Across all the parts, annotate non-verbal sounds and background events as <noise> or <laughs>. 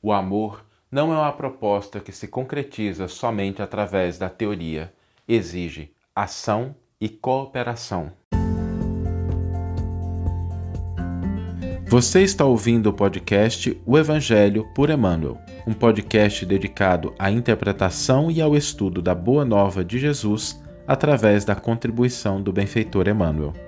O amor não é uma proposta que se concretiza somente através da teoria, exige ação e cooperação. Você está ouvindo o podcast O Evangelho por Emmanuel, um podcast dedicado à interpretação e ao estudo da Boa Nova de Jesus através da contribuição do benfeitor Emmanuel.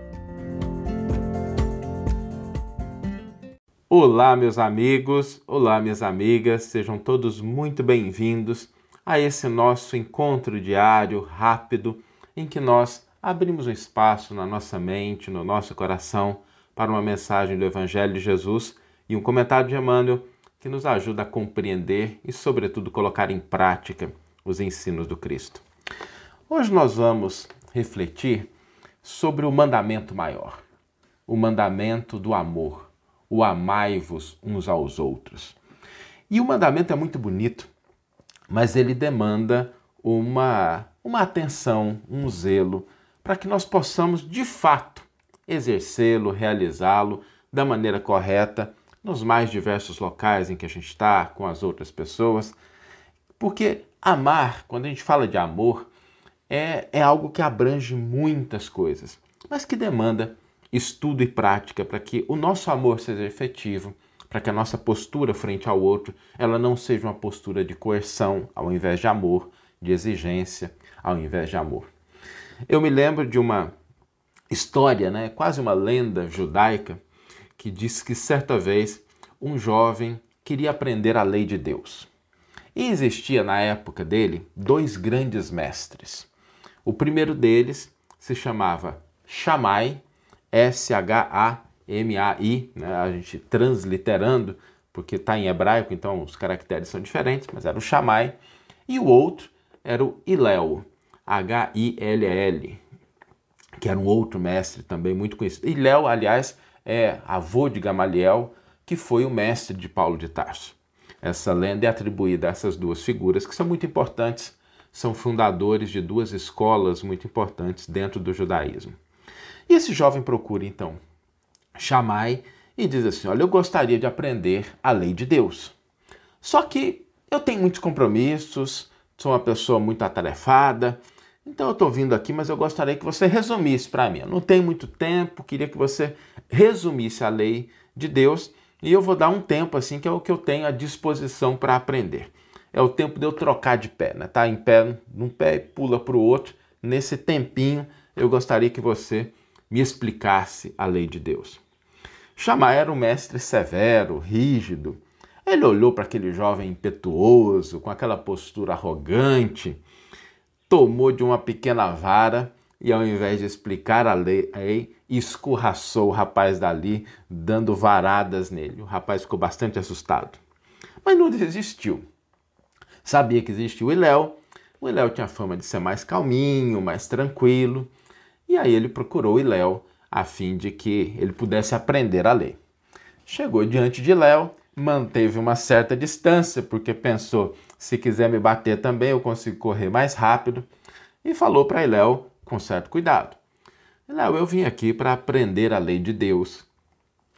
Olá, meus amigos, olá, minhas amigas, sejam todos muito bem-vindos a esse nosso encontro diário, rápido, em que nós abrimos um espaço na nossa mente, no nosso coração, para uma mensagem do Evangelho de Jesus e um comentário de Emmanuel que nos ajuda a compreender e, sobretudo, colocar em prática os ensinos do Cristo. Hoje nós vamos refletir sobre o mandamento maior, o mandamento do amor o amai-vos uns aos outros. E o mandamento é muito bonito, mas ele demanda uma, uma atenção, um zelo, para que nós possamos de fato exercê-lo, realizá-lo da maneira correta nos mais diversos locais em que a gente está, com as outras pessoas. Porque amar, quando a gente fala de amor, é, é algo que abrange muitas coisas, mas que demanda estudo e prática para que o nosso amor seja efetivo, para que a nossa postura frente ao outro ela não seja uma postura de coerção ao invés de amor, de exigência ao invés de amor. Eu me lembro de uma história, né, quase uma lenda judaica, que diz que certa vez um jovem queria aprender a lei de Deus. E existia na época dele dois grandes mestres. O primeiro deles se chamava Shammai S-H-A-M-A-I, né? a gente transliterando, porque está em hebraico, então os caracteres são diferentes, mas era o Shammai. E o outro era o Hillel, H-I-L-L, que era um outro mestre também muito conhecido. Hillel, aliás, é avô de Gamaliel, que foi o mestre de Paulo de Tarso. Essa lenda é atribuída a essas duas figuras que são muito importantes, são fundadores de duas escolas muito importantes dentro do judaísmo. E esse jovem procura então Chamai e diz assim: Olha, eu gostaria de aprender a lei de Deus. Só que eu tenho muitos compromissos, sou uma pessoa muito atarefada, então eu estou vindo aqui, mas eu gostaria que você resumisse para mim. Eu não tenho muito tempo, queria que você resumisse a lei de Deus e eu vou dar um tempo assim que é o que eu tenho à disposição para aprender. É o tempo de eu trocar de pé, né? Tá em pé num pé e pula para o outro. Nesse tempinho, eu gostaria que você me explicasse a lei de Deus. Shammai era um mestre severo, rígido. Ele olhou para aquele jovem impetuoso, com aquela postura arrogante, tomou de uma pequena vara e, ao invés de explicar a lei, escorraçou o rapaz dali, dando varadas nele. O rapaz ficou bastante assustado, mas não desistiu. Sabia que existia o Iléu. O Iléu tinha fama de ser mais calminho, mais tranquilo. E aí ele procurou Iléu a fim de que ele pudesse aprender a ler. Chegou diante de Léo, manteve uma certa distância, porque pensou: se quiser me bater também, eu consigo correr mais rápido, e falou para Iléu com certo cuidado: Léo, eu vim aqui para aprender a lei de Deus,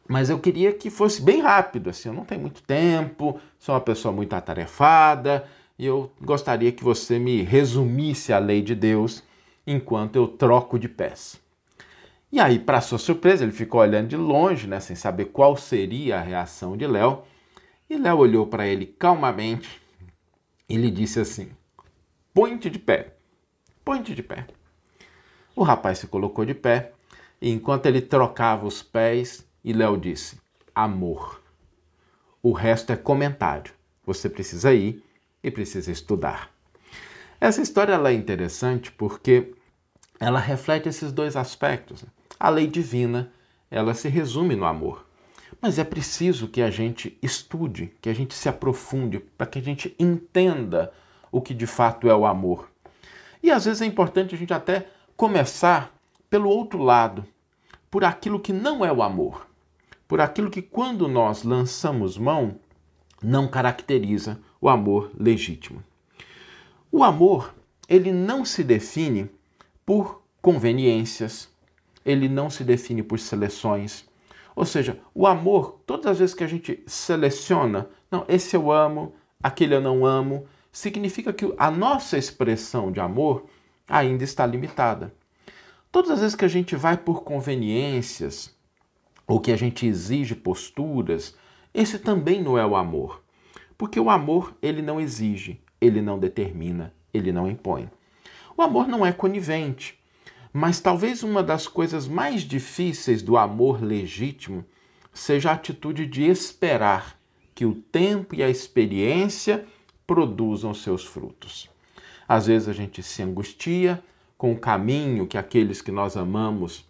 mas eu queria que fosse bem rápido, assim, eu não tenho muito tempo, sou uma pessoa muito atarefada, e eu gostaria que você me resumisse a lei de Deus enquanto eu troco de pés. E aí, para sua surpresa, ele ficou olhando de longe, né, sem saber qual seria a reação de Léo. E Léo olhou para ele calmamente e lhe disse assim: Põe-te de pé, põe-te de pé. O rapaz se colocou de pé e, enquanto ele trocava os pés, e Léo disse: Amor. O resto é comentário. Você precisa ir e precisa estudar. Essa história é interessante porque ela reflete esses dois aspectos. A lei divina, ela se resume no amor. Mas é preciso que a gente estude, que a gente se aprofunde, para que a gente entenda o que de fato é o amor. E às vezes é importante a gente até começar pelo outro lado, por aquilo que não é o amor, por aquilo que quando nós lançamos mão não caracteriza o amor legítimo. O amor, ele não se define por conveniências, ele não se define por seleções. Ou seja, o amor, todas as vezes que a gente seleciona, não, esse eu amo, aquele eu não amo, significa que a nossa expressão de amor ainda está limitada. Todas as vezes que a gente vai por conveniências ou que a gente exige posturas, esse também não é o amor. Porque o amor, ele não exige, ele não determina, ele não impõe. O amor não é conivente. Mas talvez uma das coisas mais difíceis do amor legítimo seja a atitude de esperar que o tempo e a experiência produzam seus frutos. Às vezes a gente se angustia com o caminho que aqueles que nós amamos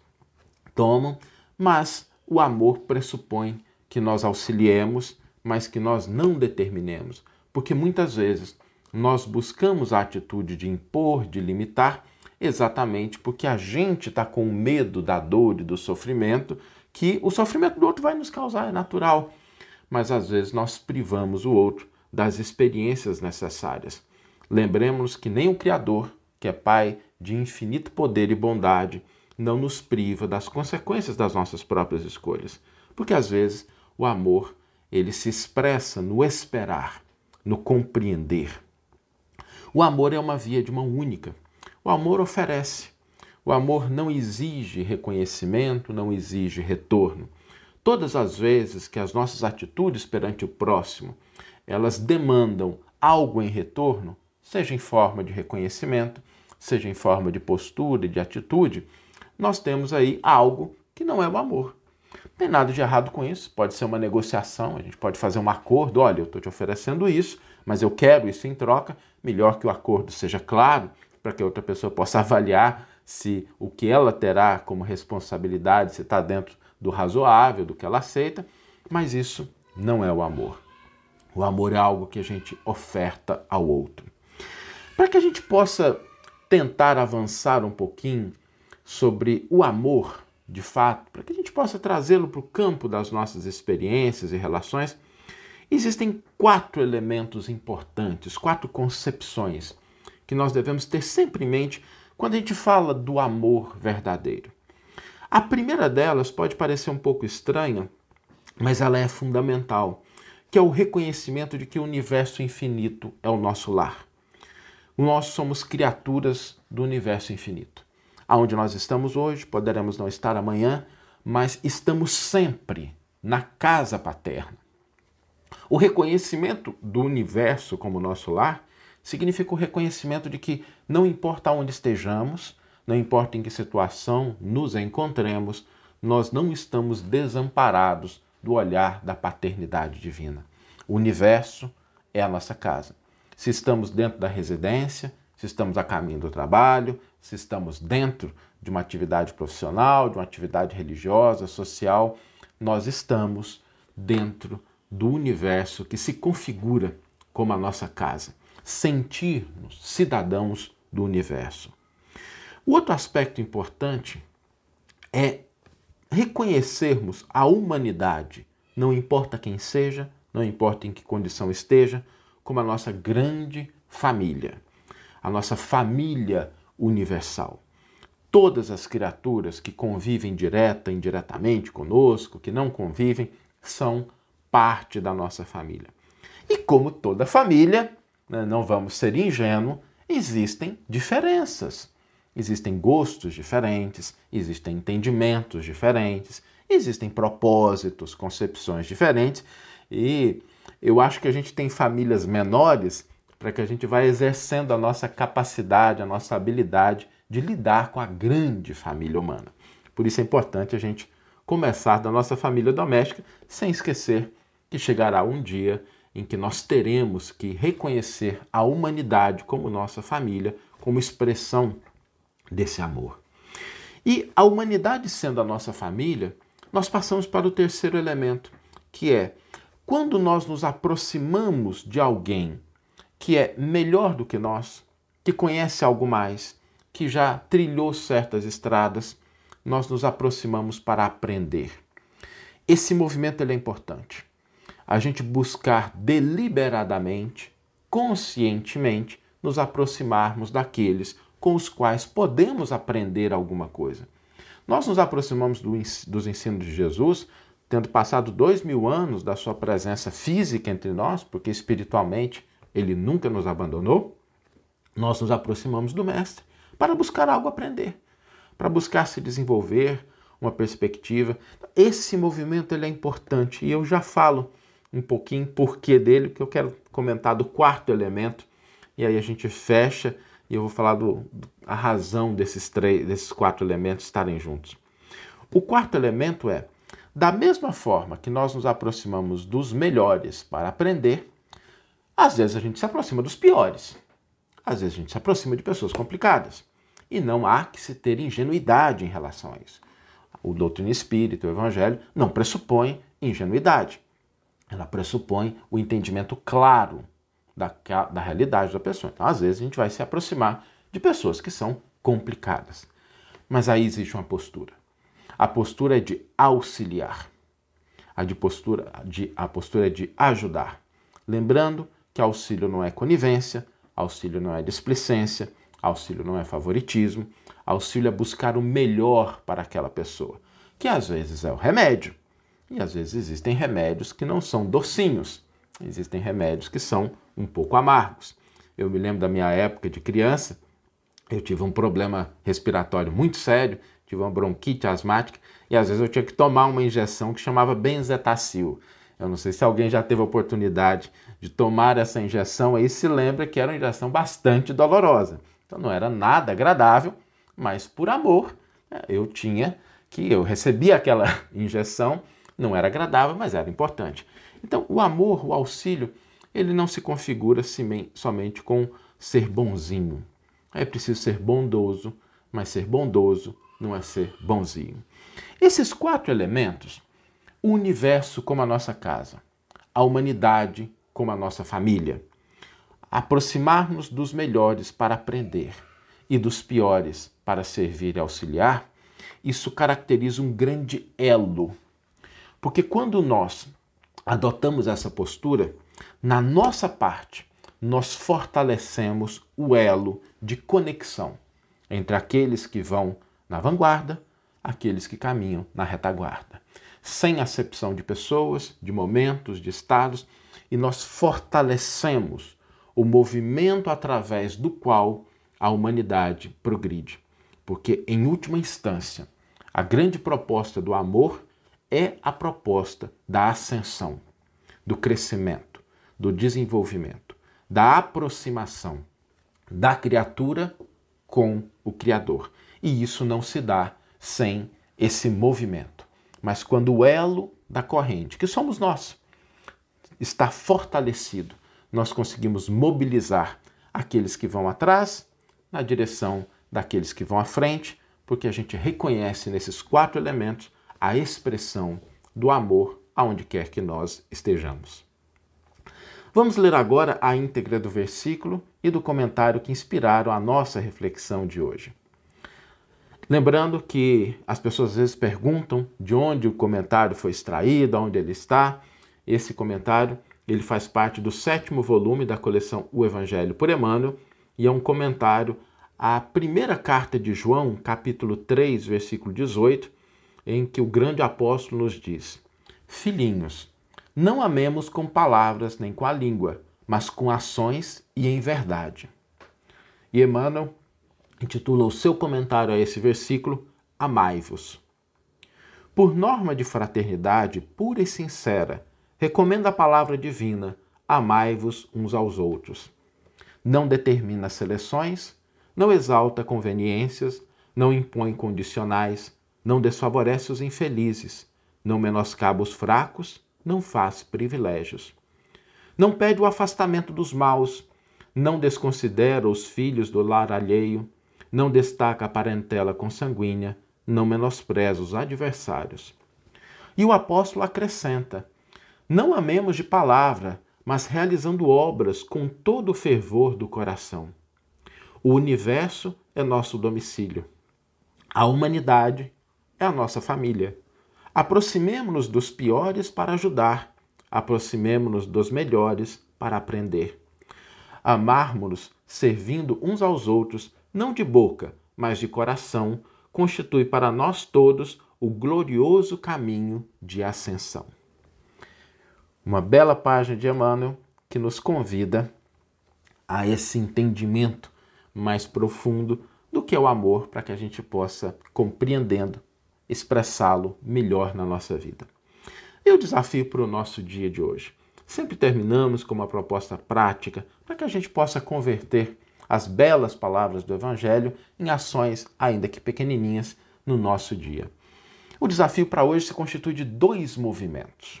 tomam, mas o amor pressupõe que nós auxiliemos, mas que nós não determinemos, porque muitas vezes nós buscamos a atitude de impor, de limitar, exatamente porque a gente está com medo da dor e do sofrimento, que o sofrimento do outro vai nos causar, é natural. Mas às vezes nós privamos o outro das experiências necessárias. Lembremos que nem o Criador, que é Pai de infinito poder e bondade, não nos priva das consequências das nossas próprias escolhas. Porque às vezes o amor, ele se expressa no esperar, no compreender. O amor é uma via de mão única. O amor oferece. O amor não exige reconhecimento, não exige retorno. Todas as vezes que as nossas atitudes perante o próximo, elas demandam algo em retorno, seja em forma de reconhecimento, seja em forma de postura e de atitude, nós temos aí algo que não é o amor. Não tem nada de errado com isso, pode ser uma negociação, a gente pode fazer um acordo, olha, eu estou te oferecendo isso, mas eu quero isso em troca, melhor que o acordo seja claro, para que a outra pessoa possa avaliar se o que ela terá como responsabilidade, se está dentro do razoável, do que ela aceita, mas isso não é o amor. O amor é algo que a gente oferta ao outro. Para que a gente possa tentar avançar um pouquinho sobre o amor, de fato, para que a gente possa trazê-lo para o campo das nossas experiências e relações, existem quatro elementos importantes, quatro concepções que nós devemos ter sempre em mente quando a gente fala do amor verdadeiro. A primeira delas pode parecer um pouco estranha, mas ela é fundamental, que é o reconhecimento de que o universo infinito é o nosso lar. Nós somos criaturas do universo infinito. Aonde nós estamos hoje, poderemos não estar amanhã, mas estamos sempre na casa paterna. O reconhecimento do universo como nosso lar significa o reconhecimento de que não importa onde estejamos, não importa em que situação nos encontremos, nós não estamos desamparados do olhar da paternidade divina. O universo é a nossa casa. Se estamos dentro da residência, se estamos a caminho do trabalho, se estamos dentro de uma atividade profissional, de uma atividade religiosa, social, nós estamos dentro do universo que se configura como a nossa casa sentir-nos cidadãos do universo. O outro aspecto importante é reconhecermos a humanidade, não importa quem seja, não importa em que condição esteja, como a nossa grande família, a nossa família universal. Todas as criaturas que convivem direta indiretamente conosco, que não convivem, são parte da nossa família. E como toda família, né, não vamos ser ingênuos, existem diferenças. Existem gostos diferentes, existem entendimentos diferentes, existem propósitos, concepções diferentes, e eu acho que a gente tem famílias menores para que a gente vá exercendo a nossa capacidade, a nossa habilidade de lidar com a grande família humana. Por isso é importante a gente começar da nossa família doméstica sem esquecer que chegará um dia em que nós teremos que reconhecer a humanidade como nossa família, como expressão desse amor. E a humanidade sendo a nossa família, nós passamos para o terceiro elemento, que é quando nós nos aproximamos de alguém que é melhor do que nós, que conhece algo mais, que já trilhou certas estradas, nós nos aproximamos para aprender. Esse movimento é importante a gente buscar deliberadamente, conscientemente, nos aproximarmos daqueles com os quais podemos aprender alguma coisa. Nós nos aproximamos do, dos ensinos de Jesus tendo passado dois mil anos da sua presença física entre nós, porque espiritualmente ele nunca nos abandonou, nós nos aproximamos do Mestre para buscar algo aprender, para buscar se desenvolver, uma perspectiva. Esse movimento ele é importante e eu já falo um pouquinho porquê dele, porque eu quero comentar do quarto elemento e aí a gente fecha e eu vou falar do, a razão desses três, desses quatro elementos estarem juntos. O quarto elemento é da mesma forma que nós nos aproximamos dos melhores para aprender, às vezes a gente se aproxima dos piores. Às vezes a gente se aproxima de pessoas complicadas. E não há que se ter ingenuidade em relação a isso. O doutrina espírita, o evangelho, não pressupõe ingenuidade. Ela pressupõe o entendimento claro da, da realidade da pessoa. Então, às vezes, a gente vai se aproximar de pessoas que são complicadas. Mas aí existe uma postura. A postura é de auxiliar. A, de postura, de, a postura é de ajudar. Lembrando que auxílio não é conivência, auxílio não é displicência, auxílio não é favoritismo, auxílio é buscar o melhor para aquela pessoa, que às vezes é o remédio. E às vezes existem remédios que não são docinhos, existem remédios que são um pouco amargos. Eu me lembro da minha época de criança, eu tive um problema respiratório muito sério, tive uma bronquite asmática e às vezes eu tinha que tomar uma injeção que chamava benzetacil. Eu não sei se alguém já teve a oportunidade de tomar essa injeção aí, se lembra que era uma injeção bastante dolorosa. Então não era nada agradável, mas por amor né, eu tinha que eu recebia aquela <laughs> injeção, não era agradável, mas era importante. Então o amor, o auxílio, ele não se configura somente com ser bonzinho. É preciso ser bondoso, mas ser bondoso não é ser bonzinho. Esses quatro elementos, universo como a nossa casa, a humanidade como a nossa família, aproximar-nos dos melhores para aprender e dos piores para servir e auxiliar, isso caracteriza um grande elo. Porque quando nós adotamos essa postura, na nossa parte, nós fortalecemos o elo de conexão entre aqueles que vão na vanguarda, aqueles que caminham na retaguarda. Sem acepção de pessoas, de momentos, de estados, e nós fortalecemos o movimento através do qual a humanidade progride. Porque, em última instância, a grande proposta do amor é a proposta da ascensão, do crescimento, do desenvolvimento, da aproximação da criatura com o Criador. E isso não se dá sem esse movimento. Mas quando o elo da corrente, que somos nós, está fortalecido, nós conseguimos mobilizar aqueles que vão atrás na direção daqueles que vão à frente, porque a gente reconhece nesses quatro elementos a expressão do amor aonde quer que nós estejamos. Vamos ler agora a íntegra do versículo e do comentário que inspiraram a nossa reflexão de hoje. Lembrando que as pessoas às vezes perguntam de onde o comentário foi extraído, onde ele está. Esse comentário ele faz parte do sétimo volume da coleção O Evangelho por Emmanuel e é um comentário à primeira carta de João, capítulo 3, versículo 18, em que o grande apóstolo nos diz: Filhinhos, não amemos com palavras nem com a língua, mas com ações e em verdade. E Emmanuel intitula o seu comentário a esse versículo Amai-vos. Por norma de fraternidade pura e sincera, recomenda a palavra divina: amai-vos uns aos outros. Não determina seleções, não exalta conveniências, não impõe condicionais, não desfavorece os infelizes, não menoscaba os fracos, não faz privilégios. Não pede o afastamento dos maus, não desconsidera os filhos do lar alheio, não destaca a parentela consanguínea, não menospreza os adversários. E o apóstolo acrescenta: Não amemos de palavra, mas realizando obras com todo o fervor do coração. O universo é nosso domicílio. A humanidade é a nossa família. Aproximemo-nos dos piores para ajudar, aproximemo-nos dos melhores para aprender. Amarmos-nos servindo uns aos outros não de boca, mas de coração, constitui para nós todos o glorioso caminho de ascensão. Uma bela página de Emmanuel que nos convida a esse entendimento mais profundo do que é o amor, para que a gente possa, compreendendo, expressá-lo melhor na nossa vida. E o desafio para o nosso dia de hoje. Sempre terminamos com uma proposta prática para que a gente possa converter as belas palavras do Evangelho em ações, ainda que pequenininhas, no nosso dia. O desafio para hoje se constitui de dois movimentos.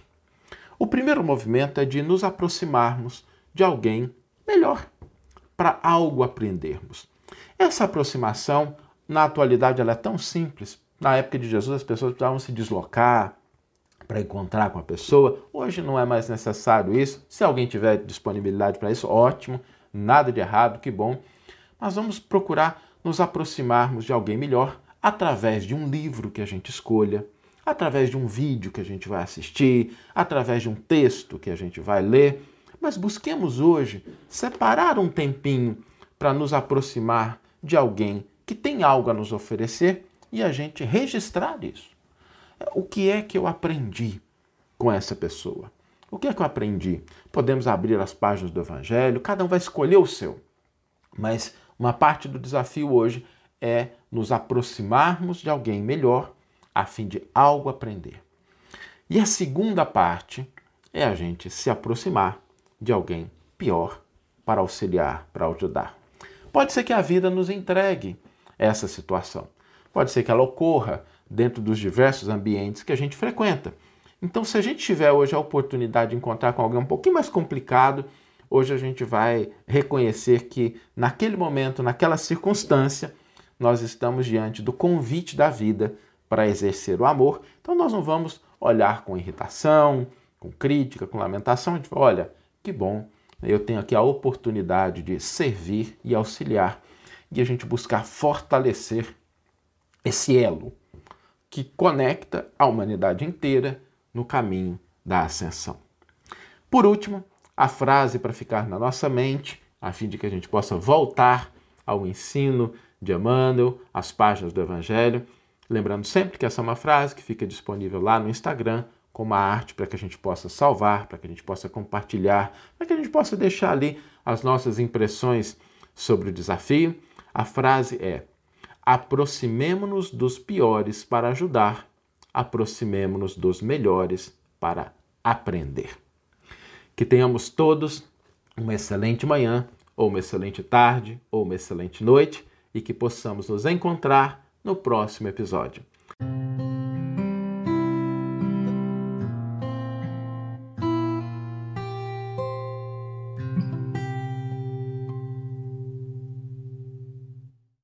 O primeiro movimento é de nos aproximarmos de alguém melhor, para algo aprendermos. Essa aproximação, na atualidade, ela é tão simples. Na época de Jesus, as pessoas precisavam se deslocar para encontrar com a pessoa. Hoje não é mais necessário isso. Se alguém tiver disponibilidade para isso, ótimo, nada de errado, que bom. Mas vamos procurar nos aproximarmos de alguém melhor através de um livro que a gente escolha, através de um vídeo que a gente vai assistir, através de um texto que a gente vai ler. Mas busquemos hoje separar um tempinho para nos aproximar de alguém que tem algo a nos oferecer e a gente registrar isso. O que é que eu aprendi com essa pessoa? O que é que eu aprendi? Podemos abrir as páginas do Evangelho, cada um vai escolher o seu. Mas uma parte do desafio hoje é nos aproximarmos de alguém melhor a fim de algo aprender. E a segunda parte é a gente se aproximar de alguém pior para auxiliar, para ajudar. Pode ser que a vida nos entregue essa situação. Pode ser que ela ocorra dentro dos diversos ambientes que a gente frequenta. Então, se a gente tiver hoje a oportunidade de encontrar com alguém um pouquinho mais complicado, hoje a gente vai reconhecer que naquele momento, naquela circunstância, nós estamos diante do convite da vida para exercer o amor. Então, nós não vamos olhar com irritação, com crítica, com lamentação. A gente fala, olha, que bom, eu tenho aqui a oportunidade de servir e auxiliar e a gente buscar fortalecer esse elo que conecta a humanidade inteira no caminho da ascensão. Por último, a frase para ficar na nossa mente, a fim de que a gente possa voltar ao ensino de Emmanuel, às páginas do Evangelho. Lembrando sempre que essa é uma frase que fica disponível lá no Instagram, com uma arte para que a gente possa salvar, para que a gente possa compartilhar, para que a gente possa deixar ali as nossas impressões sobre o desafio. A frase é: aproximemo-nos dos piores para ajudar, aproximemo-nos dos melhores para aprender. Que tenhamos todos uma excelente manhã, ou uma excelente tarde, ou uma excelente noite e que possamos nos encontrar no próximo episódio.